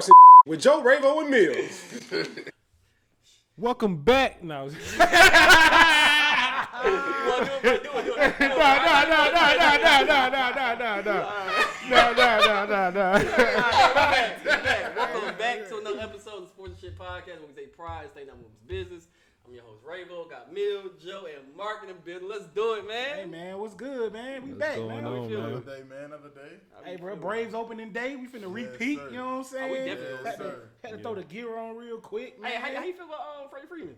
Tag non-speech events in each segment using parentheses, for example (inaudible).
Sports (laughs) with Joe Ravo and Mills. (laughs) Welcome back. No. No, no, no, no, no, no, no, no, no, no. No, no, no, no, no. Alright, we're back, we're back. Welcome back to another episode of the Sports and Shit Podcast where we take pride in staying on women's business. I'm your host, Ravo. Got Mill, Joe, and Mark in the building. Let's do it, man. Hey man, what's good, man? We What's back, man. How we feel? man? Another day, man. Another day. Hey, bro, feel? Braves opening day. We finna Yes, repeat. sir. You know what I'm saying? Oh, we definitely Yes, had to, sir. had to throw the gear on real quick, man. Hey, how, how you feel about uh, Freddie Freeman?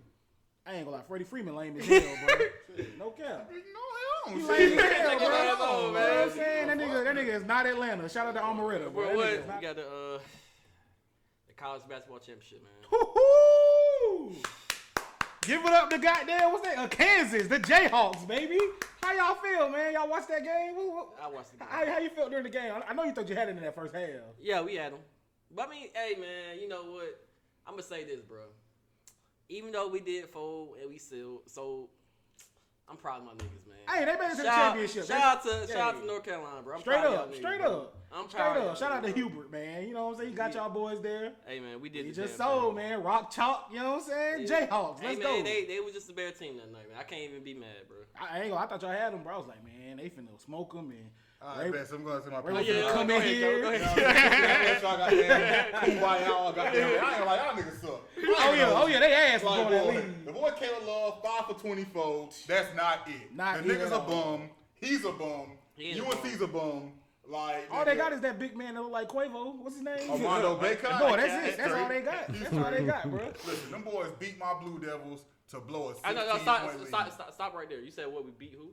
I ain't gonna lie, Freddie Freeman lame as hell, bro. (laughs) no cap. No, He hell lame as hell, Take bro. it You know what. I'm saying? That nigga, that nigga is not Atlanta. Shout out to Amaretta, bro. What? That what? nigga We got the uh, the college basketball championship, man. Woo-hoo! Give it up to goddamn what's that? Uh, Kansas, the Jayhawks, baby. How y'all feel, man? Y'all watch that game? What- what- I watched the game. How, how you felt during the game? I- I know you thought you had it in that first half. Yeah, we had them. But I mean, hey man, you know what? I'm gonna say this, bro. Even though we did fold and we still so I'm proud of my niggas, man. Hey, they made it to the Shout- championship. Shout out to Yeah. shout out to North Carolina, bro. I'm Straight up, niggas, straight bro. up. I'm Straight proud of up. Shout out to. Hubert, man. You know what I'm saying? You got Yeah. y'all boys there. Hey man, we did the just sold, thing. man. Rock chalk, you know what I'm saying? Yeah. Jayhawks, let's hey, man, go. they they was just a better team that night, man. I can't even be mad, bro. I, I ain't gonna, I thought y'all had them, bro. I was like, man, they finna smoke them and All right, bet. I'm going to say my Ray piece. yeah, come go in ahead, here. Joe, go ahead. (laughs) y'all goddamn kumbaya, y'all goddamn. I ain't gonna y'all niggas suck. Oh yeah, oh yeah, they ass Like, going that boy, lead. the boy Caleb Love, five for 24. That's not it. Not the nigga's a bum. He's a bum. He is a UNC's a bum. Like All they got is that big man that look like Quavo. What's his name? Armando Bacot. Boy, that's it. That's all they got. That's all they got, bro. Listen, them boys beat my Blue Devils to blow a 16 I know, no, stop, point lead. stop, stop, stop right there. You said what we beat who?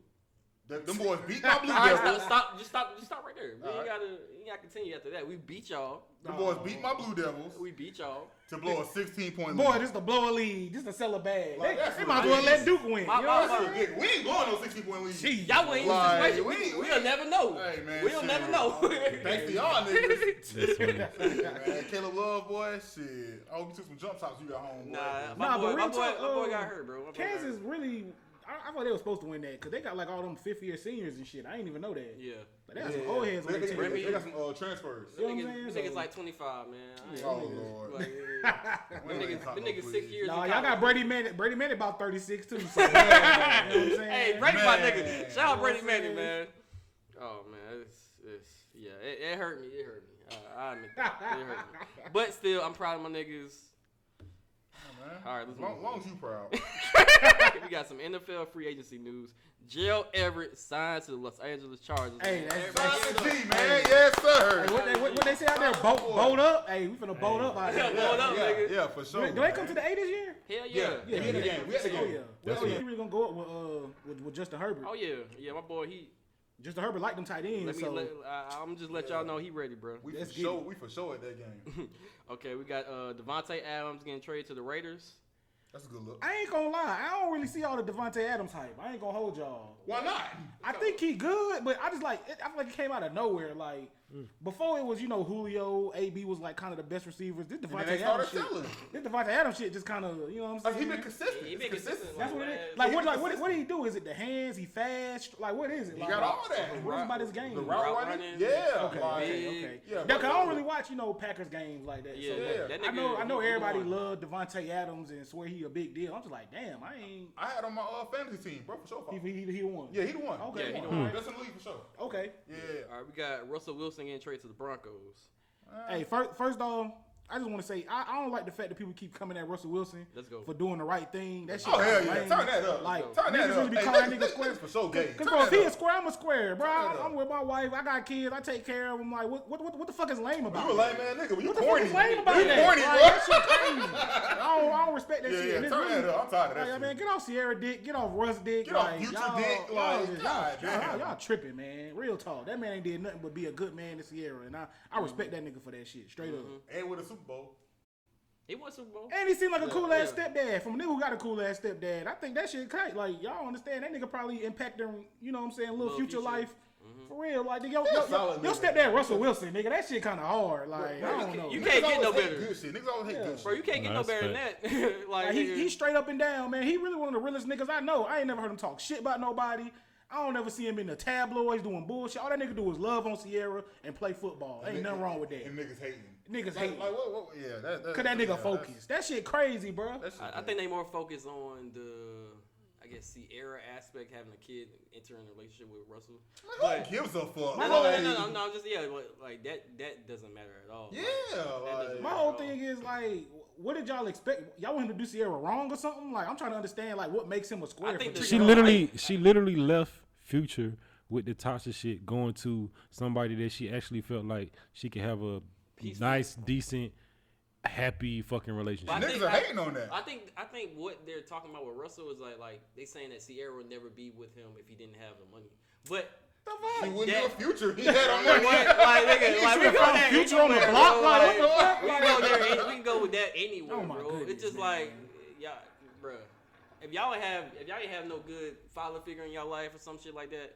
Them them boys beat (laughs) my Blue Devils. stop, stop, just stop, just stop right there. We ain't right. gotta, you gotta continue after that. We beat y'all. Them boys beat my Blue Devils We beat y'all. to blow a 16 point lead. Boy, this the blow a lead. This the sell a bag. Like, They, they might as it well let Duke win. My- you know my- what I'm my- we ain't going no 60 point lead. Jeez. Y'all ain't in Like, this situation. we- We, will never know. Hey man, we'll shit. never know. (laughs) Thanks to y'all niggas. (laughs) Man, Caleb Love, boy, shit. I hope you took some jump shots you got home, boy. Nah, my Nah, boy, my boy, talk, my boy uh, got hurt, bro. My boy got Kansas really, I, I thought they were supposed to win that because they got like all them fifth year seniors and shit. I didn't even know that. Yeah. But they got some old heads on They, their they, team. they, they got some uh, transfers. You know what I'm niggas, saying? niggas So- like 25, man. I ain't- Oh lord. Like, yeah. (laughs) We niggas, talking them niggas please. six years. Nah, y'all got. Brady Manek. Brady Manek about 36 too. So, (laughs) you know what I'm saying? Hey, Brady, my Man. nigga. Shout out Brady Manek, man. Oh man, it's, it's yeah, it, it hurt me. It hurt me. Uh, I admit that. It hurt me. (laughs) But still, I'm proud of my niggas. Man. All right, let's long, move long as you proud. (laughs) we got some NFL free agency news. Gerald Everett signed to the Los Angeles Chargers. Hey, that's- Everybody Shout out get to up. G, man. Yes, sir. Hey, what, they, what, what they say out there? Boat, boat up. Hey, we finna boat up out Yeah, (laughs) boat up, yeah, nigga. yeah, for sure. do they come to the A this year? Hell yeah. Yeah, yeah, we had the game. We had the Oh game. yeah. That's oh, yeah. what- He really gonna go up with uh with, with Justin Herbert. Oh yeah, yeah. My boy, he. Justin Herbert like them tight ends. Let me. so Let, I, I'm just let y'all know he ready, bro. We Let's for get sure. We for sure at that game. (laughs) Okay, we got uh Davante Adams getting traded to the Raiders. That's a good look. I ain't gonna lie. I don't really see all the Davante Adams hype. I ain't gonna hold y'all. Why not? I think he good, but I just like it, I feel like it came out of nowhere. Like before it was, you know, Julio, AB was like kind of the best receivers. This And Davante then they Adams shit. selling. This Davante Adams shit just kind of, you know what I'm Like, saying? he been consistent. He It's been consistent. That's what it is. Like what? Like what? What did he do? Is it the hands? He fast? Like what is it? He Like, got all that. What's about his game? The Route route running. running. Yeah. Okay, okay, okay. Yeah, Yeah, cause I don't really watch, you know, Packers games like that. Yeah, so that, that I know, I know he- he everybody going. love Davante Adams and swear he a big deal. I'm just like, damn, I ain't. I had on my uh, fantasy team, bro, for sure. He he, he won. Yeah, he the one. Okay, Yeah, he he the won. one. That's in the league for sure. Okay. Yeah. All right, we got Russell Wilson getting traded to the Broncos. Hey, first, first off, I just want to say I, I don't like the fact that people keep coming at Russell Wilson for doing the right thing. That oh, shit. Oh hell yeah! lame. Turn that up. Like Turn that up. really be Hey, calling niggas- niggas square. niggas for sure gay. Cause Turn bro, if he a square, I'm a square, bro. I, I'm with my wife. I got kids. I take care of them. Like, what, what, what, what the fuck is lame about? You a lame man nigga. You What the fuck is lame about You that? corny, Like, bro. that shit crazy. I don't, I don't respect that Yeah, shit. yeah, turn that up. I'm tired of that Like, shit. man, get off Ciara dick. Get off Russ dick. Get off Future y'all, dick, like, y'all, y'all tripping, man. Real talk. That man ain't did nothing but be a good man to Ciara, and I, I mm-hmm. respect that nigga for that shit. Straight up. Mm-hmm. And with a Super Bowl. He won Super Bowl. And he seemed like a Yeah, cool ass yeah. stepdad. From a nigga who got a cool ass stepdad. I think that shit tight. Like, y'all understand that nigga probably impacting, you know what I'm saying, little, Little future, future. life. Mm-hmm. For real. Like, nigga, yo, He yo, yo, your stepdad, Russell Wilson, nigga, that shit kind of hard. Like, I don't know. you Niggas can't get no always hate better. Good shit. Niggas always hate Yeah. good Bro, you can't get no Nice better than that. (laughs) like, Like, he, nigga, he's straight up and down, man. He really one of the realest niggas I know. I ain't never heard him talk shit about nobody. I don't ever see him in the tabloids doing bullshit. All that nigga do is love on Ciara and play football. Ain't nothing wrong with that. And niggas hating. Niggas Like, hate. like what, what? Yeah, that. that Cause that yeah, nigga focus. That shit crazy, bro. That's, I, I think they more focus on the, I guess, Ciara aspect, having a kid, entering a relationship with Russell. Man, who gives a fuck? My No, whole- no, Like, no, no, no, I'm just yeah, but like that, that doesn't matter at all. Yeah, Like, like- My whole thing is like, what did y'all expect? Y'all want him to do Ciara wrong or something? Like, I'm trying to understand like what makes him a square. I think for. She Yeah, literally, she literally left Future with the toxic shit, going to somebody that she actually felt like she could have a Peaceful. nice, decent, happy fucking relationship. But I Niggas think- are I- hating on that. I think I think what they're talking about with Russell is like like they saying that Ciara would never be with him if he didn't have the money. But He wouldn't that- do a future. He (laughs) had on what, money. like nigga, (laughs) like we should've go found there Future on the block, bro, like, what the fuck? We can go there. We can go with that anywhere, Oh, my bro. goodness, it's just man. like y'all, bro. If y'all ain't have if y'all ain't have no good father figure in your life or some shit like that,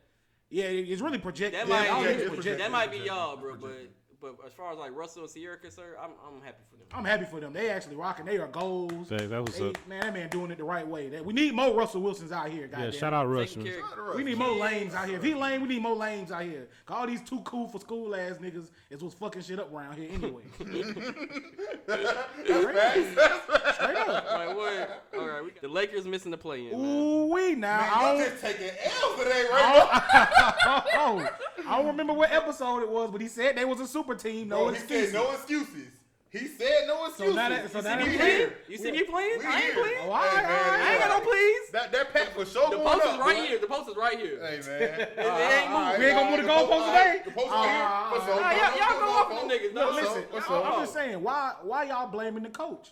yeah, it's really projected. that Yeah, might yeah, think it's it's projected. that might be y'all, bro. Projected. but as far as like Russell and Ciara concerned, I'm I'm happy for them. I'm happy for them. They actually rocking. They are goals. Facts, that was They- up. man, that man doing it the right way. That we need more Russell Wilsons out here. Yeah, shout out Rush. Taking man. care We need more lanes out here. If he lame, we need more lanes out here. Cause all these too cool for school ass niggas is what's fucking shit up around here anyway. (laughs) Straight up. (laughs) Like what? All right, we got, the Lakers missing the play in. Ooh we now. Man, I y'all don't, just taking L's today, right? (laughs) oh, I don't remember what episode it was, but he said they was a super team. No Bro, he excuses. said no excuses. He said no excuses. So now that- so You now see that me we playing? You see me playing? We I ain't here. playing. Oh, all right, Hey, man, all right. I ain't got no please. That that pack for sure The post up, is right boy. here. The post is right here. Hey man, (laughs) it ain't moved. We ain't gonna move the goalpost today? The post is Ah, here. For sure. Nah, y'all, y'all go off on them niggas. No, listen, listen. I- up? I'm just saying, why why y'all blaming the coach?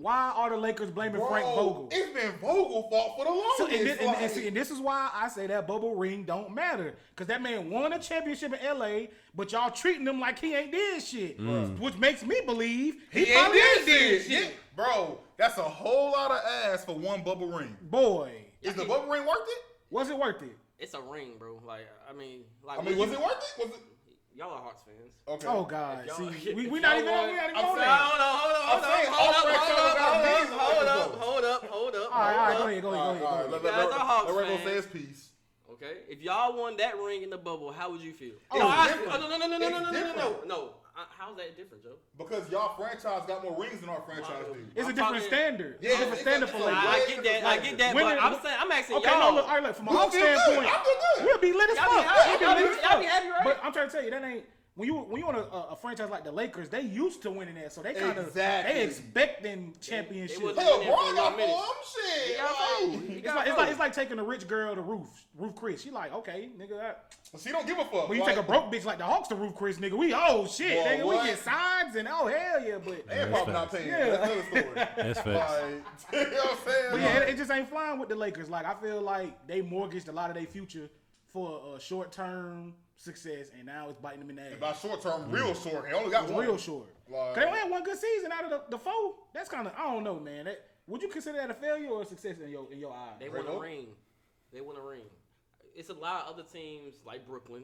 Why are the Lakers blaming Bro, Frank Vogel? It's been Vogel fault for the longest. So, and, this, and, and see, and this is why I say that bubble ring don't matter. Because that man won a championship in LA, but y'all treating him like he ain't did shit. Mm. Which makes me believe he, he probably did ain't did shit. shit. Bro, that's a whole lot of ass for one bubble ring. Boy, Is the bubble ring worth it? was it worth it? It's a ring, bro. Like I mean, like I mean, was it worth it? Was it? Y'all are Hawks fans. Okay. Oh God! See, we, if we not y'all even want- we not even I'm on saying- that. Hold on, hold on, hold I'm on, saying hold all up, Frank hold Vogel up, got hold bees up, in the hold Lakers, up, though. hold up, hold up. All right, all right, hold go ahead, go ahead, go ahead, go ahead. Let, You guys are Hawks let Ray fans. say his piece. Okay, if y'all won that ring in the bubble, how would you feel? Oh, no, I, different. oh, no, no, no, no, no, It's no, no, no, no, different. no. How's that different, Joe? Because y'all franchise got more rings than our franchise do. It's a I'm different talking- standard. Yeah, it's a different standard for a- Lakers. I get that. I get that. When but it, I'm saying, I'm asking Okay, y'all. no, look, all right, look, from a We'll Hawks feel good. standpoint, I feel good. we'll be lit as Y'all fuck. be We'll be y'all be- lit y'all be happy, right? But I'm trying to tell you, that ain't when you when you on a, a, a franchise like the Lakers, they used to winning that, so they kind of Exactly. they expecting championships. wasn't- Hell, been there for Bron a got minute. shit. He like- food. He It's got like, it's like it's like taking a rich girl to roof Ruth's Chris. She like okay, nigga. That, She don't give a fuck. when you like, take a broke bitch like the Hawks to Ruth's Chris, nigga, we oh shit, Boy, nigga, what? we get signs and oh hell yeah, but They ain't probably not facts. paying. Yeah. That's another story. (laughs) That's facts. Like, (laughs) you know what I'm saying? But yeah, it, it just ain't flying with the Lakers. Like I feel like they mortgaged a lot of their future for a short term success, and now it's biting them in the ass. by short term, real short. They only got It's one. real short. Like- Cause they only had one good season out of the, the four. That's kind of I don't know, man. That, would you consider that a failure or a success in your in your eyes? They won a Ray-Lo? ring. They won a ring. It's a lot of other teams like Brooklyn,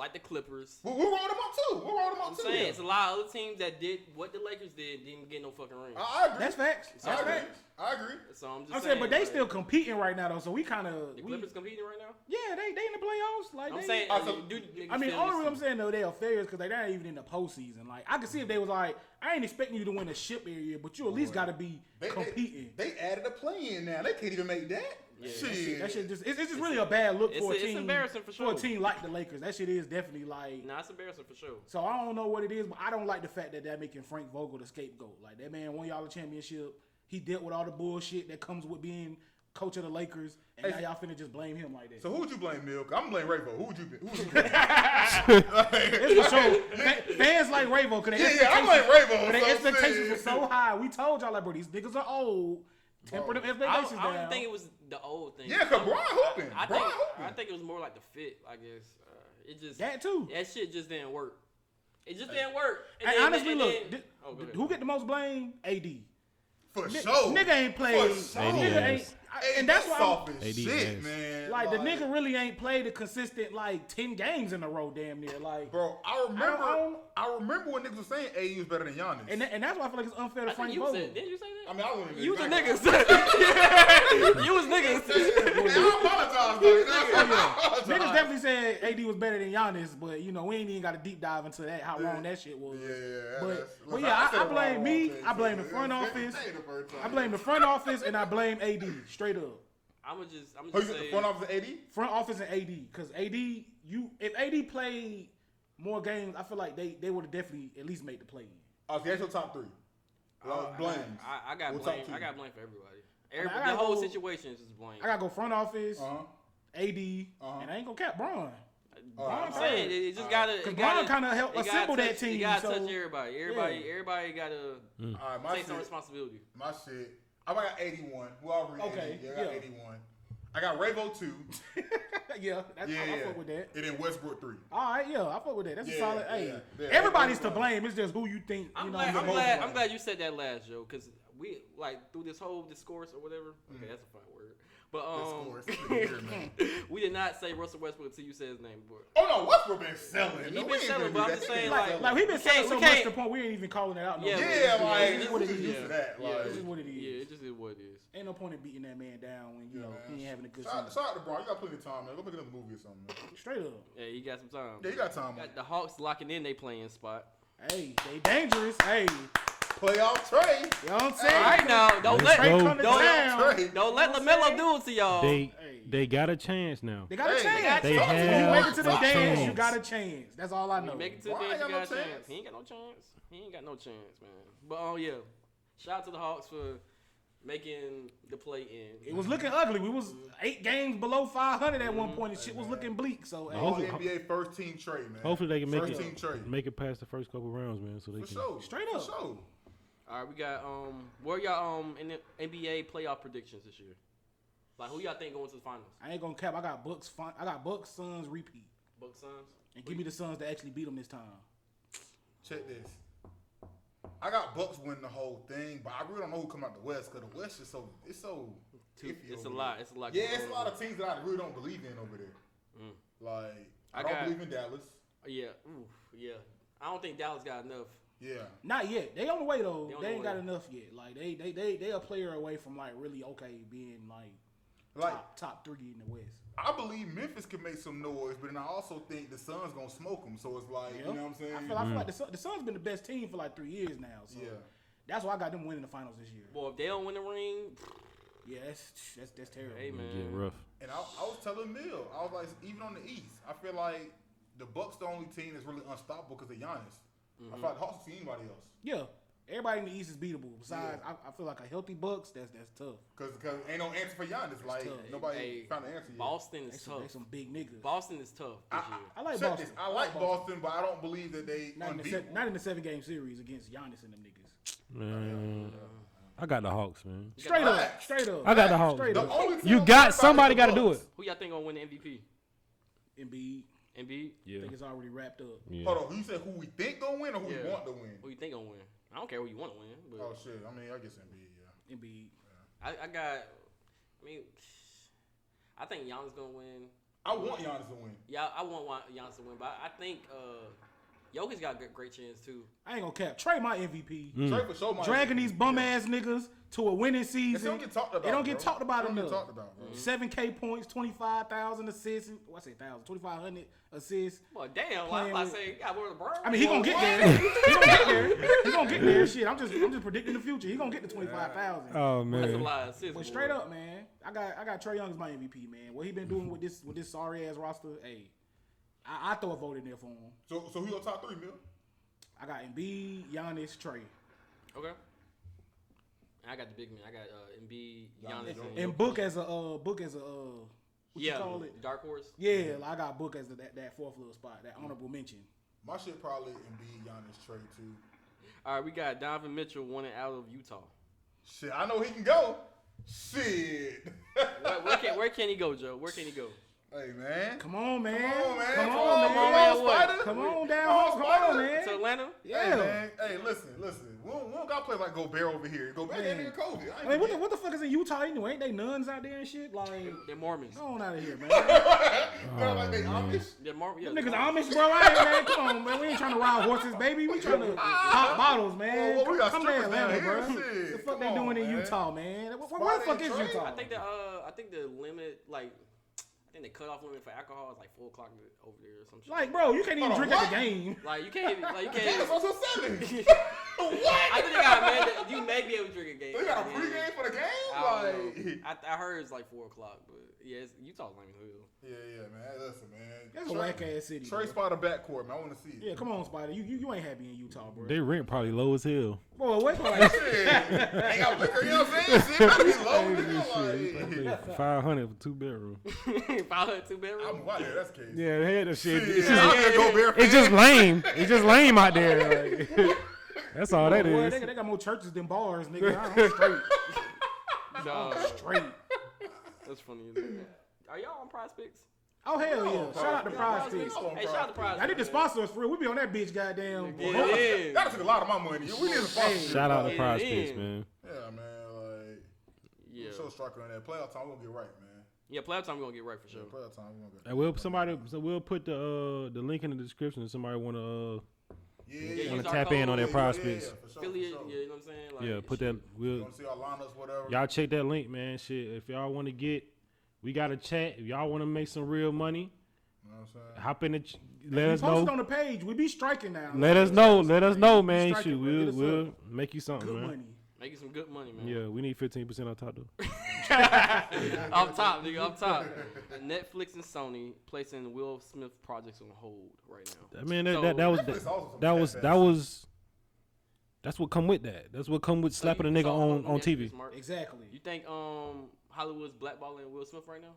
like the Clippers. We, we rolled them up too. We rolled them up I'm too. saying it's a lot of other teams that did what the Lakers did, didn't get no fucking ring. I, I agree. That's facts. I That's agree. facts. I agree. So I'm just I'm saying, saying, but they like, still competing right now though, so we kind of the Clippers competing right now. yeah, they they in the playoffs. Like I'm they, saying, I said- uh, dude, I mean, niggas only feel reason I'm saying though they are failures because they're not even in the postseason. Like I could see if they was like, I ain't expecting you to win a ship area, but you at least got to be They, competing. They, they added a play in now. They can't even make that. Yeah, shit. That shit just it's, it's just really a bad look it's- for a it's team. embarrassing for sure. For a team like the Lakers. That shit is definitely like. Nah, it's embarrassing for sure. So I don't know what it is, but I don't like the fact that they're making Frank Vogel the scapegoat. Like that man won y'all a championship. He dealt with all the bullshit that comes with being coach of the Lakers, and Hey, now y'all finna just blame him like that. So who would you blame, Milk? I'm gonna blame Rayvo. Who would you? Who would you (laughs) blame? It's for sure. Fans like Ravo, cause their Yeah, yeah, I'm expectations, like Ravo, but their expectations saying. were so high. We told y'all like, bro, these niggas are old. Temper them I don't, expectations I don't down. think it was the old thing. Yeah, 'cause I'm- hooping. I Bron think hooping. I think it was more like the fit. I guess uh, it just that too. that shit just didn't work. It just didn't work. And And then- honestly, and look, then- thi- oh, who get the most blame? AD. For Ni- sure. Nigga ain't played. For sure. Nigga ain't. Ass. I- and that's why I'm- soft as AD shit, man. like the nigga really ain't played a consistent like ten games in a row, damn near. Like, Bro, I remember. I I, don't- remember when niggas was saying AD was better than Giannis. and and that's why I feel like it's unfair to I think Frank Vogel. didn't you say that? I mean, I wasn't (laughs) you was a nigga. you was niggas. Hey, I apologize, though. I. Niggas definitely said AD was better than Giannis, but you know we ain't even got a deep dive into that how wrong that shit was. Yeah, yeah, But, that's- but yeah, I, said I blame me. I blame the front office. ain't the first time. I blame the front office and I blame AD straight up. I'ma just, I'ma just say. front office of AD? Front office and AD, because AD, you if AD played more games, I feel like they they would have definitely at least made the play. Oh, see, that's your top three. Well, blame. I, I got What's up blame. I got blame for everybody. I Every, gotta the whole go- situation is just blame. I gotta go front office, Uh-huh. AD, Uh-huh. and I ain't gonna cap Bron. Alright, I'm saying third. it, it just Alright. gotta. Cause it Bron gotta- kind of helped assemble touch- that team. You gotta so touch everybody. Everybody, Yeah. everybody gotta All right, my take some responsibility. My shit. I got 81. Who already Okay, 80. Yeah, I got yeah. 81. I got Ravo 2. (laughs) yeah, that's, Yeah, I, I yeah. fuck with that. And then Westbrook 3. All right, yeah, I fuck with that. That's a solid. yeah, hey, yeah. everybody's to blame. It's just who you think. I'm you know, glad. I'm glad. I'm glad you said that last, Joe, because we like through this whole discourse or whatever. Mm. Okay, that's a fine word. But um, Weird, (laughs) we did not say Russell Westbrook until you said his name. But Oh, no, Westbrook been selling. He No, been we selling, but I'm just saying, He been like- selling. Like we been We saying so we much can't- to the point we ain't even calling it out. No Yeah, more. Yeah, like, Yeah, we just- wasn't yeah. to that. Yeah, Like, This is what it is. yeah, it just is what it is. Ain't no point in beating that man down when you Yeah, know man. he ain't having a good Shout, season. shout out to Bron. You got plenty of time, man. Go make another movie or something, man. Straight up. Yeah, you got some time. Yeah, you got time. Man. Got the Hawks locking in they playing spot. Hey, they dangerous. Hey, Playoff Trae. you know what I'm saying? All right now, don't Let's let go. come to don't town. Trae. don't let You know Lamelo do it to y'all. They they got a chance now. They got a chance. they If have you make it to the a dance, you got a chance. That's all I know. You make it to the Why dance, you got got no a chance. chance? He ain't got no chance. He ain't got no chance, man. But oh yeah, shout out to the Hawks for making the play in. It was looking ugly. We was eight games below 500 at Mm-hmm. one point, and shit was looking bleak. So hey, All Hopefully- NBA first team Trae, man. Hopefully they can make first team it make it past the first couple rounds, man. So they For can. sure. Straight For up. sure. All right, we got um, where y'all um in the NBA playoff predictions this year? Like who y'all think going to the finals? I ain't gonna cap. I got Bucks. Fun, I got Bucks Suns repeat, Bucks Suns. and give me the Suns to actually beat them this time. Check this. I got Bucks winning the whole thing, but I really don't know who come out the West because the West is so it's so. Two, iffy it's a lot. there. It's a lot. Yeah, it's a lot of teams that I really don't believe in over there. Mm. Like I, I don't got- believe in Dallas. Yeah, oof, yeah. I don't think Dallas got enough. Yeah, Not yet. They on the way though. They They, ain't way. got enough yet. Like they they they they a player away from like really okay being like like top top three in the West. I believe Memphis can make some noise, but then I also think the Suns gonna smoke them. So it's like Yeah. you know what I'm saying? I feel, I feel like mm. the, Sun- the Suns been the best team for like three years now. So Yeah. that's why I got them winning the finals this year. Well, if they don't win the ring, Yeah, that's that's that's terrible. hey Get rough. And I, I was telling Mill, I was like, even on the East, I feel like the Bucks the only team that's really unstoppable because of Giannis. I mm-hmm. feel like the Hawks see anybody else Yeah, everybody in the East is beatable. Besides, I, I feel like a healthy Bucks. That's that's tough. because Cause ain't no answer for Giannis. Like tough. nobody Hey, found an answer yet. Boston They is some, tough. they some big niggas. Boston is tough this I. I like check Boston. This. I like Boston, but I don't believe that they Not in, the unbeatable. se- not in the seven game series against Giannis and them niggas. Man, I got the Hawks, man. Straight up, Facts. straight up. I got the Hawks. Straight up. only team You got somebody got to do it. Who y'all think gonna win the MVP? Embiid, Embiid. I think it's already wrapped up. yeah. Hold on, you said who we think gonna win or who Yeah. we want to win? Who you think gonna win? I don't care who you want to win, but Oh shit! I mean, I guess Embiid. Yeah. Embiid. I, I got. I mean, I think Giannis gonna win. I want Giannis to win. Yeah, I want want Giannis to win, but I think uh, Jokic got a great, great chance too. I ain't gonna cap. Trae my MVP. Mm. Trae for sure. might Dragging be. these bum Yeah. ass niggas to a winning They season. don't get talked about. They don't get bro. talked about They don't get enough. talked about. Mm-hmm. Seven K points, twenty five thousand assists. What I say thousand? Twenty five hundred assists. Boy, damn! I was Playing about to with- say, got more LeBron. I mean, he gonna get there. (laughs) he gonna get there. He gonna get there. Shit, I'm just, I'm just predicting the future. He gonna get to twenty five thousand. Oh That's a man. lot of assists. But straight up, man, I got, I got Trae Young as my MVP, man. What he been doing with this, with this sorry ass roster, hey, I, I throw a vote in there for him. So, so who your top three, Mill? I got Embiid, Giannis, Trae, Okay. I got the big man. I got uh, Embiid, Giannis, Giannis, and, and Book as a, uh, Book as a, uh, what yeah, you call it? dark horse. Yeah, like I got Book as the, that, that fourth little spot, that honorable mention. My shit probably Embiid, Giannis, Trae too. All right, we got Donovan Mitchell wanted out of Utah. Shit, I know he can go. Shit. Where, where can where can he go, Joe? Where can he go? hey man. Come on, man. Come on, man. Come Come on, on, man. man. man. What? Spider. Come on down Come on, home. Come on, man. To Atlanta? Hey Yeah. man. Hey, listen, listen. We don't, we don't got I play like Gobert over here. Gobert Man. ain't nigga COVID. I mean, what the, what the fuck is in Utah anyway? Ain't they nuns out there and shit? Like, They're Mormons. go on out of here, man. (laughs) They're like they Amish. They're Mormons. Yeah, Them niggas Amish, bro. I ain't, man. Come on, man. We ain't trying to ride horses, baby. We trying (laughs) to pop bottles, man. Well, we got come to strippers down Atlanta, here, bro. shit. The fuck Come they on, doing in man. Utah, man? Where, where the Spot fuck ain't is trade. Utah? I think the uh, I think the limit like. I think the cutoff limit for alcohol is like four o'clock over there or some shit. Like, bro, you can't even Hold on, drink at what? the game. (laughs) Like you can't, even like you can't. also seven. (laughs) I think they got a mandate. You may be able to drink a game. They got a Yeah. pregame for the game. I, Like, don't know. I, I heard it's like four o'clock, but yeah, it's, Utah's lame as hell. yeah, yeah, man. Hey, Listen, man. That's a whack ass city. Trae bro. spot a backcourt, man. I want to see it. Yeah, come on, Spider. You, you you ain't happy in Utah, bro. They rent probably low as hell. Boy, wait like Shit. Ain't got liquor, you know what I'm saying? Shit, better be low, nigga. Like, Five hundred for two bedroom. (laughs) Five hundred two bedroom. I'm why yeah, that's the case. Yeah, they had that shit. Shit, It's yeah, just, I'm gonna go barefoot. (laughs) it's just lame. It's just lame out there. like. (laughs) that's all that boy, is. they, they got more churches than bars, nigga. I'm straight. Dog, Straight. That's funny. Are y'all on Prize Picks? Oh hell yeah! Shout out to Y'all Prize Prize Picks. Hey, shout out to Prize I need to sponsor us for real. We be on that bitch, goddamn. man. boy. Yeah, (laughs) yeah. That'll take a lot of my money. We need a sponsor. Shout out to Yeah, Prize. Picks, man. Yeah, man. Like, Yeah, show striker on that playoff time. We're gonna get right, man. yeah. Playoff time we gonna get right for sure. Playoff time. We're gonna get. And we'll somebody so we'll put the uh the link in the description if somebody wanna uh Yeah, Yeah, yeah. wanna tap in on their prospects. Yeah, yeah, for sure, Affiliate, for sure. yeah, you know what I'm saying? Like, Yeah, put that we'll wanna see our lineups, whatever. y'all check that link, man. Shit. If y'all wanna get we got a chat. If y'all wanna make some real money, You know what I'm saying? hop in the ch- We let us post it know. on the page. We be striking now. Let us know. Let us know, man. Strike Shoot, we'll we'll make you something, Good man. money. Making some good money, man. Yeah, we need fifteen percent on top though. (laughs) (laughs) Up top, nigga, up top. Netflix and Sony placing Will Smith projects on hold right now. I mean that So- that, that was Netflix also that was that was that's what come with that. That's what come with So slapping a nigga on on ask TV. Mark. Exactly. You think um Hollywood's blackballing Will Smith right now?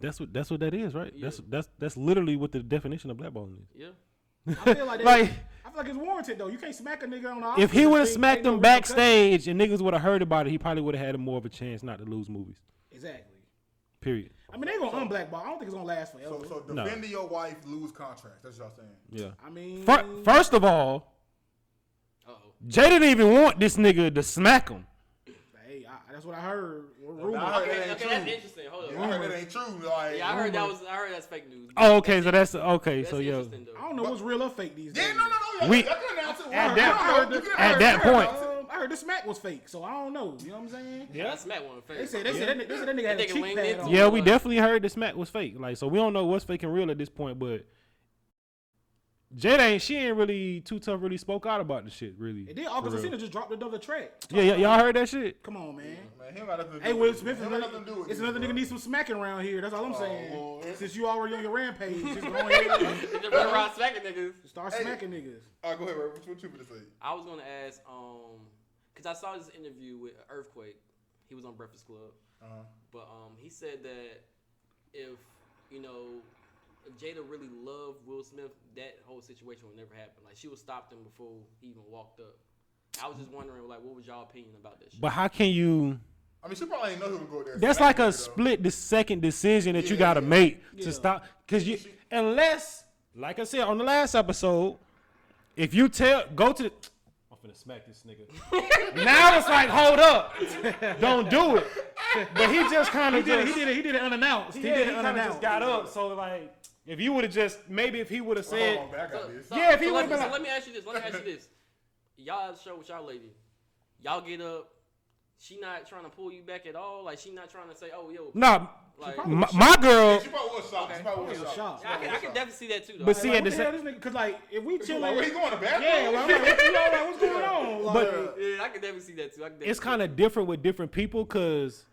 That's what that's what that is, right? Yeah. That's that's that's literally what the definition of blackballing is. Yeah. I feel like, that- (laughs) Like- I feel like it's warranted though. You can't smack a nigga on the. If he would have smacked ain't no him backstage and niggas would have heard about it, he probably would have had more of a chance not to lose movies. Exactly. Period. I mean, they gonna unblackball. I don't think it's gonna last forever. So, so No. your wife, lose contracts. That's what y'all saying. Yeah. I mean, Fir- First of all, Uh oh. Jay didn't even want this nigga to smack him. Hey, I, that's what I heard. Rumor. I heard Okay, that ain't okay, true. that's interesting. Hold I heard that ain't true. Like, Yeah, I heard that was. I heard that's fake news. Oh, okay, so that's okay. That's So yeah, though. I don't know what's real or fake these days. Yeah, no, no, no. We- We, y'all can announce it. at that- I don't know. You can at that point- Um, I heard the smack was fake, so I don't know. You know what I'm saying? Yeah, that smack one fake. They said they said that, they said that nigga had a cheek pad on. yeah, we definitely heard the smack was fake. Like, so we don't know what's fake and real at this point. But Jada ain't she ain't really too tough. Really spoke out about the shit. Really. And then For August real. Alsina just dropped another track. Yeah, yeah, y'all heard that shit. Come on, man. Man, he don't got nothing to do Hey, with Will. Smith He is another, nothing to do with it's this, another nigga needs some smacking around here. That's all I'm Oh, saying. Lord. Since you already on your rampage, (laughs) just go ahead and Just run around smacking niggas. start Hey. smacking niggas. All right, go ahead, Ray. What, what you gonna say? I was gonna ask, um, cause I saw this interview with Earthquake. He was on Breakfast Club, Uh-huh. but um, he said that if you know if Jada really loved Will Smith, that whole situation would never happen. Like she would stop him before he even walked up. I was just wondering, like, what was y'all opinion about that shit? But how can you? I mean, she probably ain't know he would go there. That's like a though. split the second decision that you gotta yeah. make Yeah. to stop. Cause you unless, like I said on the last episode, if you tell go to the I'm finna smack this nigga. (laughs) now it's like, hold up. (laughs) Don't do it. But he just kind of He of did it. He did it. He did it unannounced. He yeah, did he it kind of unannounced. just got up. So like if you would have just maybe if he would have said on, man, So- so- Yeah, if he so would've let, been so like- let me ask you this. Let me ask you this. Y'all show with y'all lady. Y'all get up. She not trying to pull you back at all. Like she not trying to say, "Oh, yo." nah. Like, My, my girl, She probably was shocked. She probably was He shocked. shocked. I, can, I can definitely see that too. Though. But see, Like, at the the same, this? Cause like if we chill, Like, where he going to bathroom? yeah, like, like, what, you know, like, what's going on? Like, But- yeah, I can definitely see that too. I can definitely it's kind of different with different people because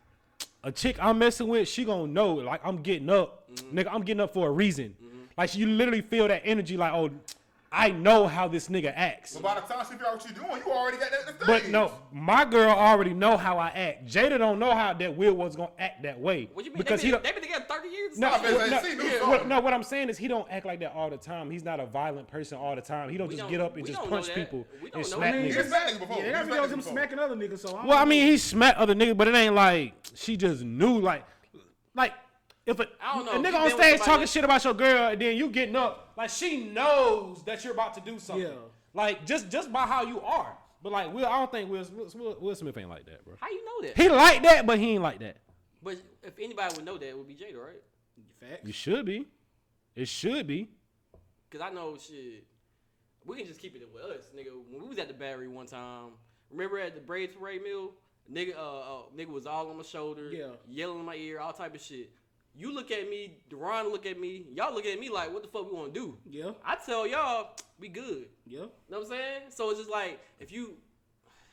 a chick I'm messing with, she gonna know like I'm getting up, Mm-hmm. nigga. I'm getting up for a reason. Mm-hmm. Like you literally feel that energy, like oh, I know how this nigga acts. But by the time she figure out what you're doing, you already got that. that But no, my girl already know how I act. Jada don't know how that Will was gonna act that way What you mean? because they he been, don't. they been together thirty years. No, Stop it, what- no, See, do yeah, something. what, no, what I'm saying is he don't act like that all the time. He's not a violent person all the time. He don't We just don't- get up and just punch people We don't and know smack that. He niggas. smacked nigga before. yeah, that videos him smacking other niggas. So I Well, I mean, he smacked other niggas, but it ain't like she just knew. Like, like if a, I don't know. a nigga on stage somebody- talking shit about your girl, and then you getting up, like she knows that you're about to do something. Yeah. Like just just by how you are. But like Will, I don't think Will, Will, Will Smith ain't like that, bro. How you know that? He like that, but he ain't like that. But if anybody would know that, it would be Jada, right? Facts. You should be. It should be. Cause I know shit. We can just keep it with us, nigga. When we was at the Battery one time, remember at the Braves Parade Mill, nigga, uh, uh, nigga was all on my shoulder, Yeah. yelling in my ear, all type of shit. You look at me, Deron look at me, y'all look at me like, what the fuck we want to do? Yeah, I tell y'all, we good. yeah. Know what I'm saying? So it's just like if you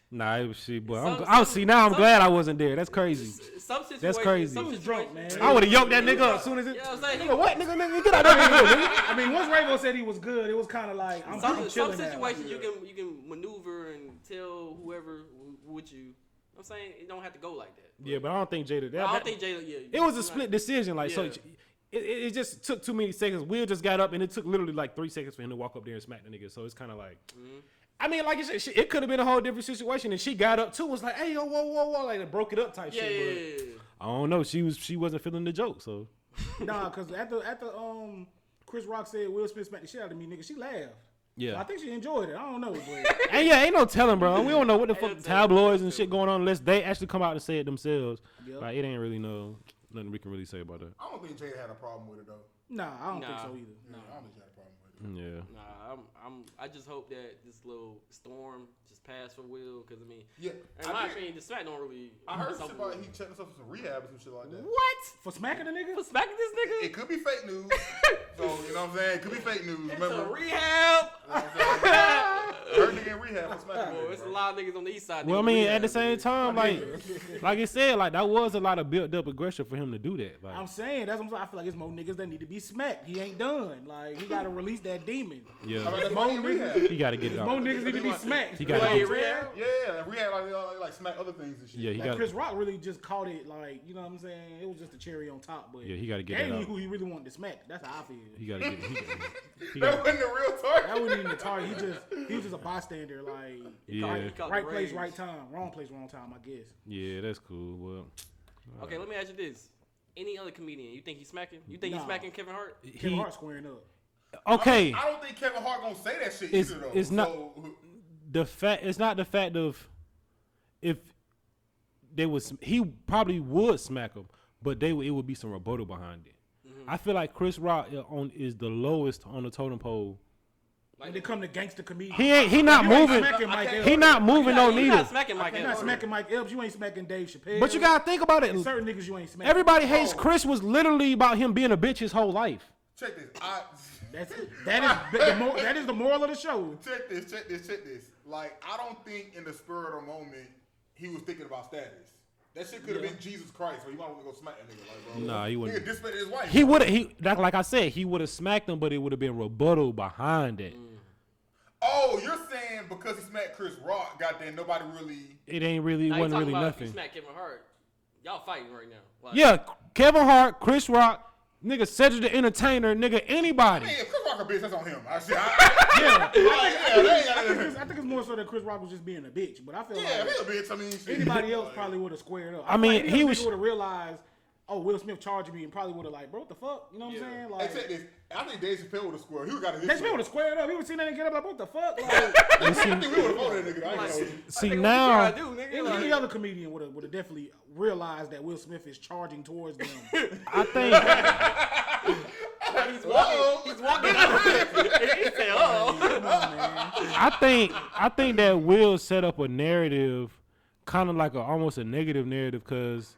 Nah, it was shit, boy. Some- I'm, I'll see now. I'm some- glad I wasn't there. That's crazy. some situations, crazy. Some was drunk, man. I would have yoked that nigga up as soon as it. You know what I'm saying? Nigga, what, nigga, nigga, get out there, nigga. I mean, once Ravo said he was good, it was kind of like I'm, some, I'm some chilling now. situations you can you can maneuver and tell whoever w- with you. I'm saying it don't have to go like that. Yeah, but I don't think Jada. That, I don't think Jada. Yeah, it was a split right. decision. Like so, Yeah. it, it, it just took too many seconds. Will just got up, and it took literally like three seconds for him to walk up there and smack the nigga. So it's kind of like, Mm-hmm. I mean, like you said, she, it could have been a whole different situation, and she got up too. Was like, hey, yo, whoa, whoa, whoa, like it broke it up type Yeah, shit. yeah, but yeah, yeah. I don't know. She was she wasn't feeling the joke, so (laughs) Nah, cause at the at the um Chris Rock said Will Smith smacked the shit out of me, nigga. She laughed. So I think she enjoyed it. I don't know, but (laughs) and yeah, ain't no telling, bro. We don't know what the fuck tabloids and shit going on unless they actually come out and say it themselves. Yep. Like it ain't really no nothing we can really say about that. I don't think Jada had a problem with it though. nah, I don't think so either. Yeah, I don't think she had a problem with it. Yeah. Nah, I'm, I'm, I just hope that this little storm just passed for Will, because I mean, Yeah, in I, my think- opinion, the smack don't really. I heard shit something- about he checked himself for some rehab or some shit like that. What? For smacking the nigga? For smacking this nigga? It could be fake news. (laughs) so you know what I'm saying? It could be fake news. It's Remember? a rehab. You know what I'm saying? (laughs) Heard nigga in rehab for smacking. Boy, niggas, it's a lot of niggas on the east side. Well, I mean, at the same time, like, (laughs) like I said, like that was a lot of built up aggression for him to do that. Like, I'm saying that's what I'm saying. I feel like it's more niggas that need to be smacked. He ain't done. Like he gotta release that demon. I yeah, mean, that's why he rehab. he got to get it More out. niggas need to be smacked. He You gotta know what I'm get- saying? Yeah, and rehab like, uh, like smack other things and shit. Yeah, he Like got. Chris Rock really just caught it, like you know what I'm saying. It was just a cherry on top, but Yeah, he gotta get that that out. who he really wanted to smack. That's how I feel. He got to get. He got. (laughs) He That got wasn't the real target. That wasn't even the target. He just he was just a bystander. Like (laughs) yeah, He right place, right time. Wrong place, wrong time. I guess. yeah, that's cool. Well, Okay, let me ask you this: Any other comedian, you think he's smacking? You think he's smacking Kevin Hart? Kevin he Hart squaring up. Okay. I don't think Kevin Hart gonna say that shit It's- either though. it's not- So, The fact it's not the fact of if there was he probably would smack him, but they would- it would be some rebuttal behind it. I feel like Chris Rock uh, on is the lowest on the totem pole. Like they come to gangster comedians, He ain't he not moving. smacking Mike I Epps. He not moving no You're not smacking Mike You're not smacking Mike Epps. You ain't smacking Dave Chappelle. But you gotta think about it. And certain niggas you ain't smacking. Everybody hates Oh. Chris was literally about him being a bitch his whole life. check this. I, That's that is the more, that is the moral of the show. check this. Check this. Check this. Like I don't think in the spur of the moment he was thinking about status. That shit could have been Jesus Christ, but he might want to go smack that nigga. Like, bro, Nah, he wouldn't. Nigga disrespected his wife. He would have he like like I said he would have smacked him, but it would have been rebuttal behind it. Mm. Oh, you're saying because he smacked Chris Rock, goddamn, nobody really. It ain't really Now, you wasn't really about if you nothing. smack Kevin Hart, y'all fighting right now. Like, Yeah, Kevin Hart, Chris Rock, nigga Cedric the Entertainer, nigga anybody. Man, if Chris Rock a bitch, that's on him. I, shit, I, (laughs) Yeah, like, (laughs) oh, yeah, they ain't I think, it's, I think it's more so that Chris Rock was just being a bitch. But I feel yeah, like he a bitch. I mean, anybody else probably would have squared up. I feel mean, like he was- would have realized. Oh, Will Smith charged me, and probably would have like, bro, what the fuck? You know what I'm saying? Like, check this. I think Dave Chappelle would have scored. He would have got his. Dave Chappelle would have squared up. He would have seen that and get up like, what the fuck? (laughs) Like, I think we would have voted that nigga. I ain't See nigga, now, trying to do, nigga? any, Like, any other comedian would have would have definitely realized that Will Smith is charging towards them. (laughs) I think he's walking. He's walking. (laughs) he said, "Oh." Come on, man. I think I think that will set up a narrative, kind of like a almost a negative narrative, because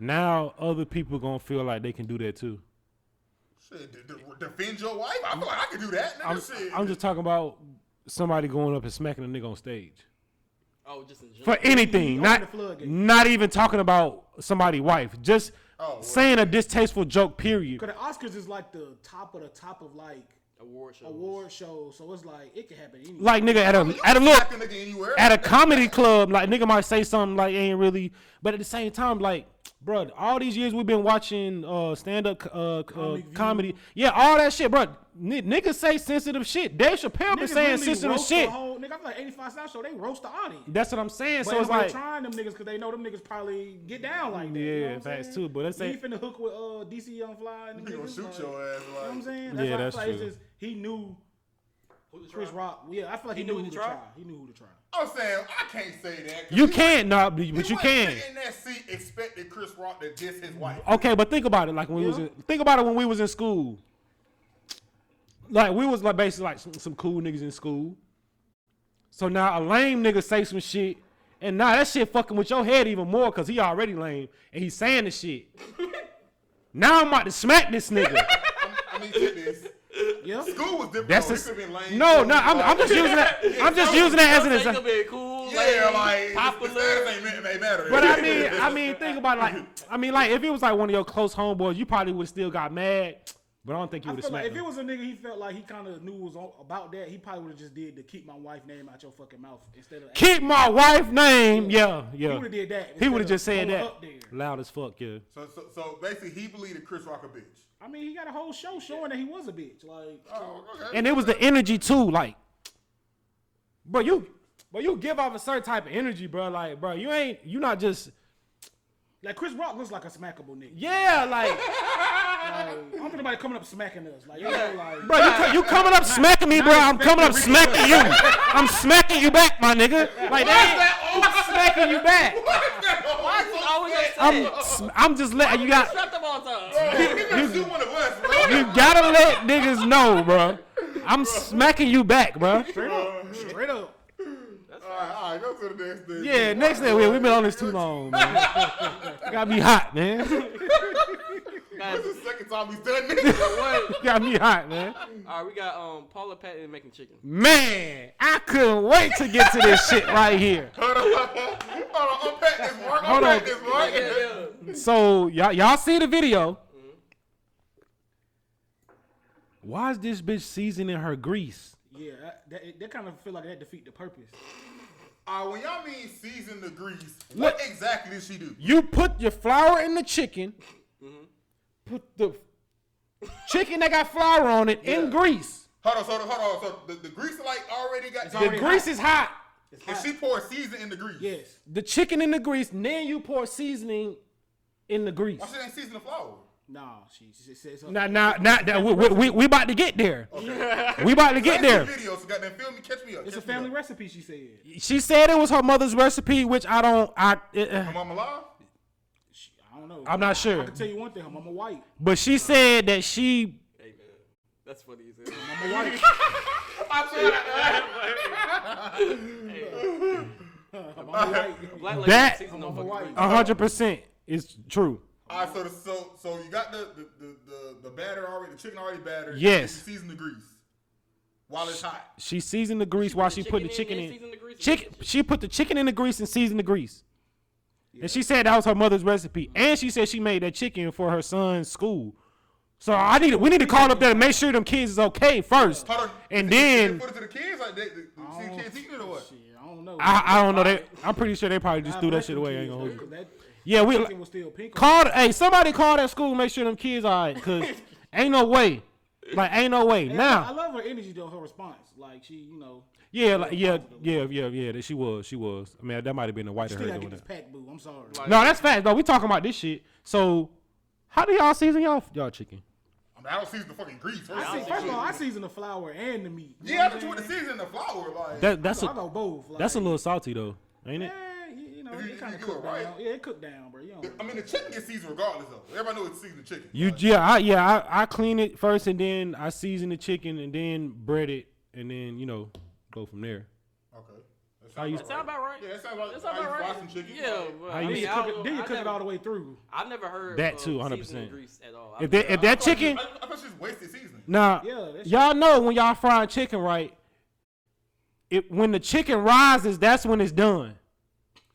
now other people gonna feel like they can do that too. Shit, de- de- defend your wife? I feel like I could do that. I'm. I'm just talking about somebody going up and smacking a nigga on stage Oh, just in general. for anything, not the not even talking about somebody's wife, just Oh, well. saying a distasteful joke. Period. Cause the Oscars is like the top of the top of like award show. award shows, so it's like it can happen anywhere. Like nigga at a oh, You at a look smack a nigga anywhere. at a comedy club, like nigga might say something like ain't really, but at the same time, like, bro, all these years we've been watching uh stand up uh, uh comedy, yeah, all that shit, bro. N- niggas say sensitive shit. Dave Chappelle been Niggas saying really sensitive roast shit. The whole, nigga, I feel like 85 South Show, they roast the audience. That's what I'm saying. But so it's like, trying them niggas because they know them niggas probably get down like that. Yeah, you know facts saying? too, but let's say- he finna hook with uh DC Young Fly and them gonna shoot like, your ass. You know what I'm Like, saying? Yeah, why that's feel like true. It's just, he knew Who to Chris try? Rock. Yeah, I feel like he, He knew knew who who to to try. try? He knew who to try. I'm saying I can't say that. You can't, nah, but but you wasn't can. sitting in that seat expecting Chris Rock to diss his wife. Okay, but think about it. Like when we was in, think about it when we was in school. Like we was like basically like some, some cool niggas in school. So now a lame nigga say some shit, and now that shit fucking with your head even more because he already lame and he's saying the shit. (laughs) now I'm about to smack this nigga. I'm, I mean, this. Yeah. School was different. That's though. a, been lame, no, no. I'm, I'm just using that. I'm just using that as an Don't think example. of it cool, Yeah, lame, like the- the popular. status ain't ma- ain't matter. But I mean, I mean, think about it, like, I mean, like if it was like one of your close homeboys, you probably would still got mad. But I don't think he would have feel like if it was a nigga he felt like he kind of knew was on, about that, he probably would have just did the keep my wife name out your fucking mouth instead of Keep my wife name. Yeah, He yeah. would have did that. He would have just said that loud as fuck. Yeah. So, so, so basically, he believed that Chris Rock a bitch. I mean, he got a whole show showing that he was a bitch. Like, Oh, okay. And it was the energy too, like, bro, you, but you give off a certain type of energy, bro. Like, bro, you ain't, you not just, like Chris Rock looks like a smackable nigga. yeah, like, (laughs) Like, I don't think nobody coming up smacking us. Like, you know, like, bro, you, co- you coming up smacking me, bro. I'm coming up smacking you. (laughs) I'm smacking you back, my nigga. Like, that I'm smacking you back. Why is he always I'm, I'm just letting you got, Shut up all time. He gonna one of us, bro. you gotta let niggas know, bro. I'm smacking you back, bro. straight up, straight up. All right, all right, go to the next thing. Yeah, next thing we we've been on this too long, man. Got me hot, man. Guys, This is the second time he's done this. what? Got me hot, man. All right, we got um Paula Patton making chicken. Man, I couldn't wait to get to this shit right here. Hold on, unpack this, Mark. Hold Unpack on. this, Mark. Yeah, yeah. So y'all y'all see the video. Why is this bitch seasoning her grease? Yeah, that, that, that kind of feel like that defeat the purpose. Uh, when y'all mean season the grease, What- what exactly did she do? You put your flour in the chicken, put the chicken that got flour on it in grease. Hold on, hold on, hold on. So the, the grease like already got. The already grease is hot. It's and she poured seasoning in the grease. yes. The chicken in the grease, and then you pour seasoning in the grease. Why she ain't season the flour? Nah, she, she says something. Now, now, now, now we, we, we, we about to get there. Okay. (laughs) We about to get there. the video, so goddamn film me, catch me up. It's a catch me family recipe, she said. She said it was her mother's recipe, which I don't. I, uh, Her mama alive? She, I don't know. I'm not I sure. I can tell you one thing, her mama white. But she said that she. Hey man, that's funny. As hell. Mama white. (laughs) her mama white. Black lady That- season I'm on a fucking white. A hundred percent is true. All right, so the, so so you got the the, the, the, the batter already, the chicken already battered. Yes. Season the grease while it's hot. She seasoned the grease while she put the chicken and in. the Chicken. She put the chicken in the grease and seasoned the grease. And she said that was her mother's recipe. And she said she made that chicken for her son's school. So I need we need to call up there and make sure them kids is okay first. Hold on. And Did they then put it to the kids like they, they, see the kids eating it or what? Shit, I don't know. I, I don't know that. I'm pretty sure they probably just threw that shit away. I ain't gonna hold you. That Yeah, we chicken was still pink. on called. Hey, somebody call that school. Make sure them kids all right. Cause (laughs) ain't no way. Like ain't no way. it. I Now, love her energy though, her response. Like she, you know, yeah, like, yeah, yeah, yeah, yeah. That she was. She was. I mean, that might have been the white of still her gotta doing get this that. pack boo. I'm sorry. No, that's fact. though. we talking about this shit. So, how do y'all season y'all y'all chicken? I mean, I don't season the fucking grease. First, I see, first of all, I season the flour and the meat. You yeah, I know thought you what went I'm to season the flour. Like, That that's saying? I a go both. Like, that's a little salty though, ain't it? Yeah, you, you know, You- it kind of cooked were right. down. Yeah, it cooked down, bro. You know, I mean, the chicken gets seasoned regardless though. Everybody knows it's seasoned chicken. You Like, yeah, I, yeah, I, I clean it first and then I season the chicken and then bread it and then you know go from there. Okay. That How you- That sound about right. Yeah, that sounds like That sound about right. some chicken. Yeah, but How I you mean, then you cook it, then you I cook it never- all the way through. I've never heard That of too, seasoning 100%. grease at all. If I've that never- if that I thought you- chicken I, I thought she just wasted seasoning. now Yeah, that's- y'all know when y'all frying chicken right, it when the chicken rises, that's when it's done. (laughs)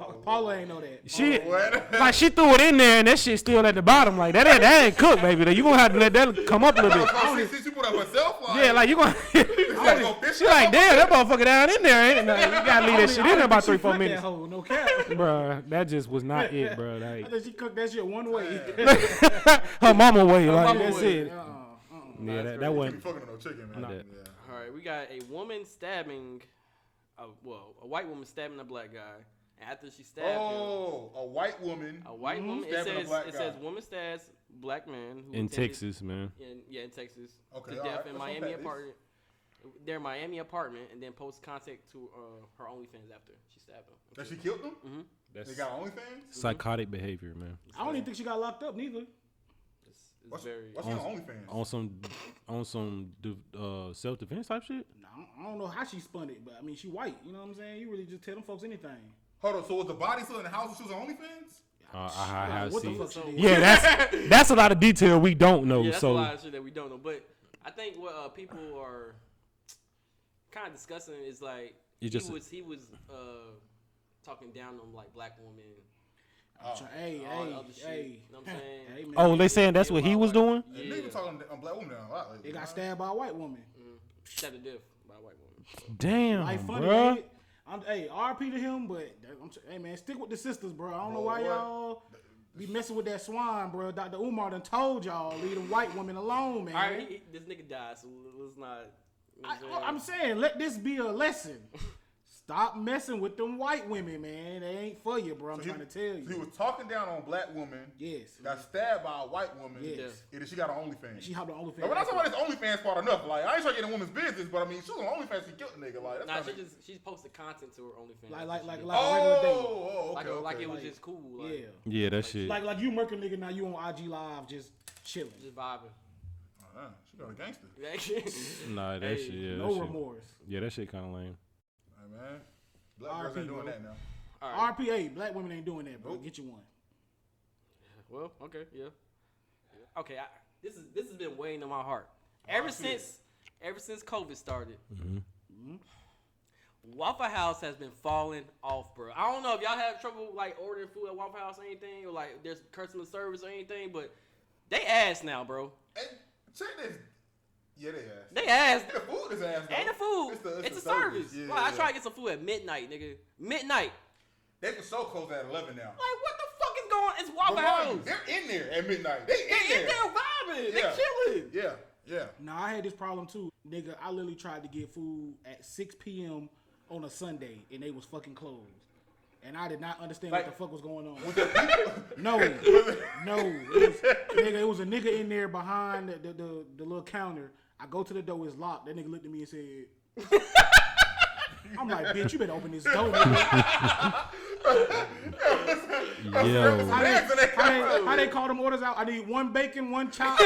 Pa- Paula ain't know that. She oh, What? (laughs) like she threw it in there and that shit still at the bottom. Like that ain't that ain't cooked, baby. You gonna have to let that come up a little bit. Oh, she, she, she put up herself. Like, Yeah, like you gonna. (laughs) you gotta (laughs) she like, damn, that motherfucker down in there, ain't it? Nah, you gotta leave that shit in there about three, think she four minutes. That hole, no cap. Bruh, that just was not it, bro. I Like think she cooked that shit one way. her mama way, like mama that's way. it. Uh-uh, uh-uh. Yeah, that, that wasn't. fucking on no chicken, man. Not Yeah. All right, we got a woman stabbing, a, well, a white woman stabbing a black guy. And after she stabbed him, Oh, a white woman. a white woman. It Stabbing a says black it guy. says woman stabs black man who In attended- Texas, man. In, yeah, in Texas. Okay, to death right, in let's Miami unpack this. apartment. their Miami apartment and then post contact to uh, her OnlyFans after she stabbed him. That she killed them? Mm-hmm. That's They got OnlyFans? psychotic behavior, man. I don't even think she got locked up neither. It's, it's What's, very. what's on OnlyFans? On some on some uh, self defense type shit. Nah, I don't- I don't know how she spun it, but I mean, she white. You know what I'm saying? You really just tell them folks anything. Hold on, so was the body still in the house when she was on OnlyFans? Uh, I, I have what the seen. fuck she? Yeah, that's that's a lot of detail we don't know. yeah, that's so a lot of shit that we don't know. But I think what uh, people are kind of discussing is like You just- he was he was uh, talking down on like black women. Try- Hey, all hey, hey. you know what I'm saying? (laughs) Hey, man. oh, they saying that's what he was doing. And Yeah. niggas been talking on black women a lot lately. They got man. stabbed by a white woman. Shut to death by a white woman. Damn, Like funny, bruh. Ain't it? I'm, hey, RP to him, but I'm, hey man, stick with the sisters, bro. I don't know why what? y'all be messing with that swine, bro. Dr. Umar done told y'all leave the white women alone, man. All right, he, he- this nigga died, so let's not. You know I, what I'm saying? I'm saying, let this be a lesson. (laughs) Stop messing with them white women, man. They ain't for you, bro. I'm So he- trying to tell so he you. was talking down on black women. Yes. Got stabbed by a white woman. Yes. And then she got on OnlyFans. She hopped on OnlyFans. Now, we're not talking about this OnlyFans part enough. Like, I ain't trying to get in a woman's business, but I mean, she was on OnlyFans. She killed the nigga. Like, that's Nah, she just she posted content to her OnlyFans. Like, like, like, like did. a regular date. Oh, oh, okay, like, okay. like it was Like, just cool. Like, Yeah. Yeah, that shit. Like, like you murking nigga, now you on IG Live just chilling. just vibing. Uh, she got a gangster. (laughs) Nah, that Hey, shit. Yeah, no that shit. remorse. Yeah, that shit kind of lame. Hey, man. Black girls ain't doing bro. that now. All right. RPA, black women ain't doing that, bro. Nope. Get you one. Well, okay, yeah. Okay, I, this is this has been weighing on my heart ever I feel since ever since COVID started. Mm-hmm. Waffle House has been falling off, bro. I don't know if y'all have trouble like ordering food at Waffle House or anything, or like there's customer service or anything, but they ass now, bro. Hey, check this. Yeah, they ass. They ass. The food is ass. though. Ain't the food. It's, the, It's, it's a the service. Yeah, Like, I try to get some food at midnight, nigga. Midnight. They can show close at 11 now. Like, what the fuck is going? It's Waffle House. they're in there at midnight. They in They in there. there vibing. They chilling. Yeah, yeah. Now I had this problem too, nigga. I literally tried to get food at 6 p.m. on a Sunday, and they was fucking closed. And I did not understand Like- what the fuck was going on. Was there people? (laughs) No, (laughs) no, it was, nigga, it was a nigga in there behind the, the, the, the little counter. I go to the door, it's locked. That nigga looked at me and said, (laughs) I'm like, bitch, you better open this door. Nigga. Yo, How they, Bags in that how, they, how they call them orders out? I need one bacon, one chop,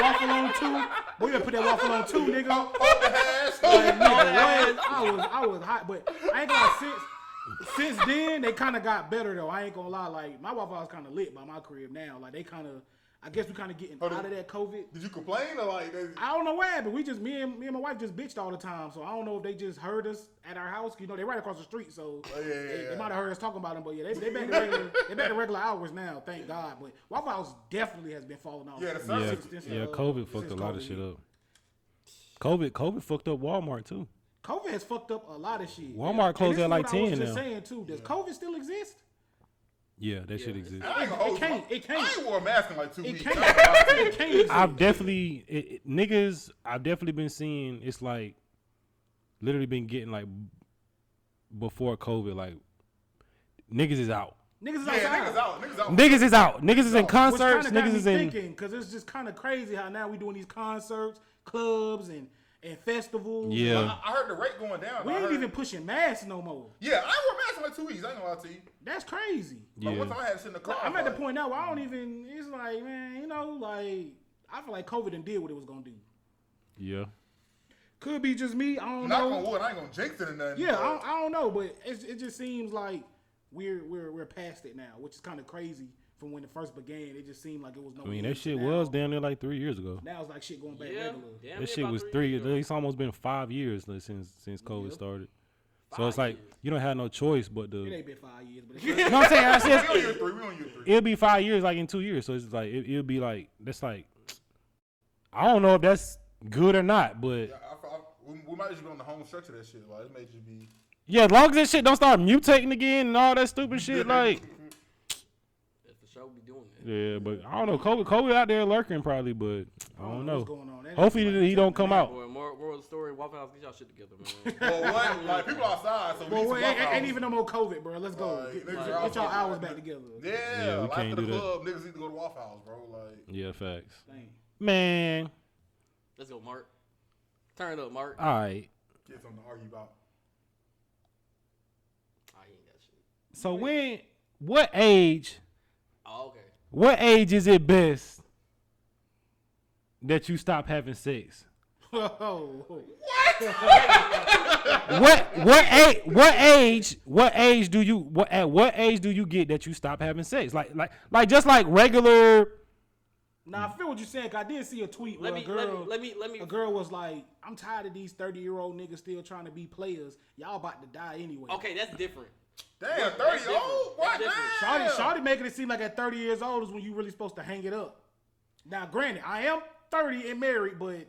waffle on two. Boy, you better put that waffle on two, nigga. Hold the hash. Like, nigga, what? I was, I was hot, but I ain't gonna lie, since, since then they kind of got better though. I ain't gonna lie, like my Waffle House kind of lit by my crib now. Like they kind of, I guess we kind of getting Hold out on. of that COVID. Did you complain or like? They, I don't know why, but we just me and me and my wife just bitched all the time. So I don't know if they just heard us at our house. You know, they right across the street, so Oh, yeah, yeah, they, yeah. they might have heard us talking about them. But yeah, they they back to regular they back to regular hours now. Thank God. But Waffle House definitely has been falling off. Yeah, the yeah, service since- since, yeah. uh, COVID fucked a lot of COVID shit up. COVID, COVID fucked up Walmart too. COVID has fucked up a lot of shit. Walmart And closed this at is like what I was 10 just now. saying too. Does COVID still exist? Yeah, that shit exists. I ain't gonna It can't- it can't. I ain't wore a mask in like two It weeks. can't. I ain't gonna lie to you. (laughs) It can't exist. I've definitely it, it- niggas. I've definitely been seeing. It's like literally been getting like before COVID. Like niggas is out. niggas is Yeah, outside. niggas out. Niggas out. Niggas is out. Niggas is in concerts. Niggas is in. thinking because it's just kind of crazy how now we doing these concerts, clubs, and and festivals. Yeah. I, I heard the rate going down. we I ain't heard- even pushing masks no more. Yeah, I ain't wore a mask in like two weeks. I ain't gonna lie to you. That's crazy. Like Yeah. one time I had shit in the car. Like, I I'm was at the point now where I don't even. It's like, man, you know, like I feel like COVID and did what it was gonna do. Yeah. Could be just me. I don't Knock know. on wood. I ain't gonna jinx it or nothing. Yeah, I don't, I don't know, but it, it just seems like we're we're we're past it now, which is kind of crazy. From when it first began, it just seemed like it was no. I mean, that shit now. was down there like three years ago. Now it's like shit going back Yeah, regular. damn That shit was three three. years ago. It's almost been five years like, since since COVID Yep. started. so it's like years. you don't have no choice but It to. ain't been five years, but (laughs) You know what I'm saying? I (laughs) We on said year three. We on year three. it'll be five years like in two years. So it's like it, it'll be like that's like I don't know if that's good or not, but Yeah, I, I, we, we might just be on the home stretch of that shit. Like it may just be. yeah, as long as this shit don't start mutating again and all that stupid shit, like That's for sure be doing that. Yeah, but I don't know. COVID, COVID out there lurking probably, but I don't what's know. going on. That Hopefully like he don't come out. Boy, more moral of the story. Waffle House, get y'all shit together, man. (laughs) Well, what? Like people outside, so we Well, need well, some ain't, Waffle ain't even no more COVID, bro. Let's go. Like, get, niggas get- get y'all hours back together. Yeah, Yeah, we like can't after do the that. club, niggas need to go to Waffle House, bro. Like, Yeah, facts. Dang. Man, Let's go, Mark. Turn it up, Mark. All right. Get something to argue about. I ain't got shit. So when what age okay. What age is it best that you stop having sex? Oh, (laughs) What what age what age what age do you what at what age do you get that you stop having sex? Like like like just like regular Now I feel what you're saying. 'cause I did see a tweet Let where me, a let girl, me, let me, let me. a girl was like, "I'm tired of these 30 year old niggas still trying to be players. Y'all about to die anyway." Okay, that's different. Damn, 30 different. old? What? That's Damn. different. Shawty, Shawty making it seem like at 30 years old is when you really supposed to hang it up. Now, granted, I am 30 and married, but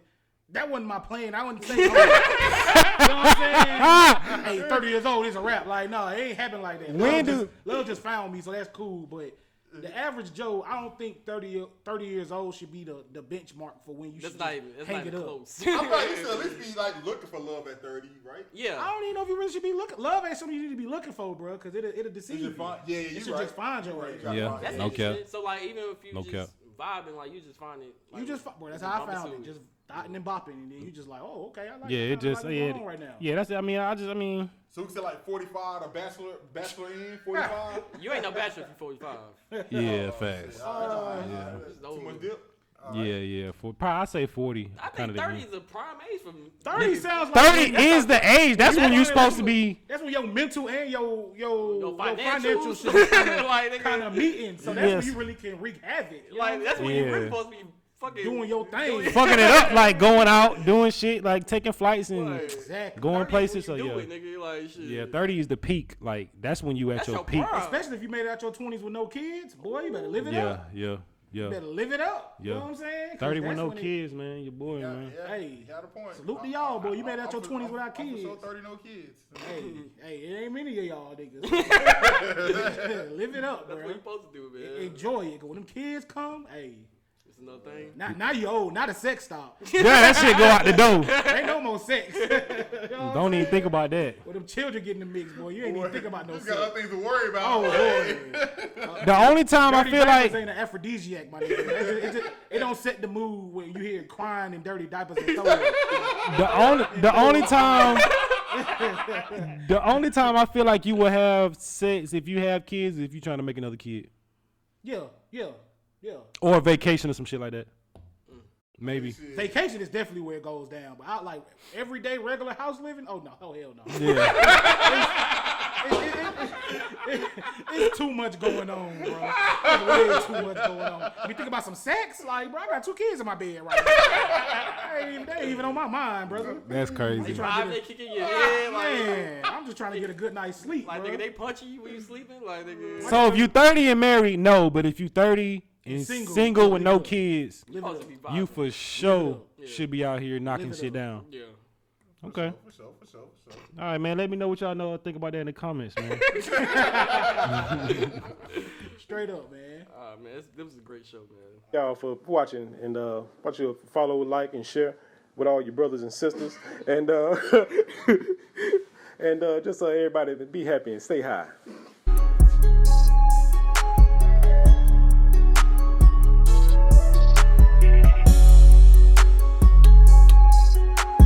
that wasn't my plan. I wasn't saying, (laughs) you know what I'm saying? (laughs) hey, 30 years old is a rap. Like, no, it ain't happen like that. When love, do- just, love just found me, so that's cool. But the average Joe, I don't think 30, 30 years old should be the, the benchmark for when you That's should not just even. That's hang not it even up. close. (laughs) I feel like you should at least be (laughs) like looking for love at 30, right? yeah. I don't even know if you really should be looking. Love ain't something you need to be looking for, bro, because it'll, it'll deceive You you. find, yeah, yeah, You you should right. just find your way. right. Yeah. find That's. No cap. So like, even if you No just cap. vibing, like you just find it. Like, You just, bro, that's how I found it. Just dotting and bopping, and then you just like, oh, okay, I like. yeah it just what's yeah going on right now. yeah that's it. I mean I just I mean So we can say like 45 or bachelor, bachelor in (laughs) 45. You ain't no bachelor if you're 45. yeah oh, facts oh, yeah. It's Too much dip. yeah yeah for probably I say forty I kind think of 30 is a prime age for me. 30 sounds like thirty is the age that's when you're supposed to be That's when your mental and your your, Your your financial financial shit (laughs) like, kind of meeting. So that's Yes. when you really can wreak havoc. Like that's when you're really supposed to be fucking doing your thing. fucking it up like going out doing shit like taking flights and Like, Exactly. going places so yeah it, nigga, like shit. yeah thirty is the peak like that's when you at That's your your peak. Especially if you made it out your 20s with no kids, boy, you better live it yeah up. yeah You yeah You better live it up. You know what I'm saying? 'Cause thirty with no when it- kids man your boy Yeah, man yeah, Hey, you got a point. salute to y'all, boy. You I- made out your for- 20s I'm- without I'm for sure 30 no kids. (laughs) Hey, hey, it ain't many of y'all niggas. (laughs) (laughs) live it up, That's bro. what you supposed to do, man. Enjoy it. 'cause when them kids come, hey, It's another thing. now, now you old, not a sex stop. (laughs) yeah that shit go out the door (laughs) ain't no more sex. (laughs) You know don't even think about that With them children getting in the mix, boy, you ain't even think about no You sex. got other things to worry about. Oh boy, the only time I dirty feel diapers like ain't an aphrodisiac, my nigga. It, just, it, just, it don't set the mood when you hear crying and dirty diapers and throwing. the only the only time the only time I feel like you will have sex if you have kids is if you're trying to make another kid Yeah, yeah, yeah. or a vacation or some shit like that. Mm. Maybe. Vacation is definitely where it goes down, but I like everyday regular house living. Oh no, oh hell no. Yeah. It- it- it- it- it's too much going on, bro. There's way too much going on. You think about some sex, like, bro, I got two kids in my bed right now. They ain't even, they ain't even on my mind, brother. That's crazy. Five, they kick in your head, like, Man, I'm just trying to get a good night's sleep, like bro. nigga, they punching you when you sleeping, like nigga. So if you 30 and married, no, but if you 30 and Single, single, with no up. kids, Live it supposed up. to be you for sure Yeah. should be out here knocking shit down. Yeah. Okay. For sure, for sure, for sure. All right, man. Let me know what y'all know. Think about that in the comments, man. (laughs) (laughs) Straight up, man. Ah man, this, this was a great show, man. y'all for watching and uh want you to follow, like, and share with all your brothers and sisters, and uh (laughs) and uh just so everybody be happy and stay high.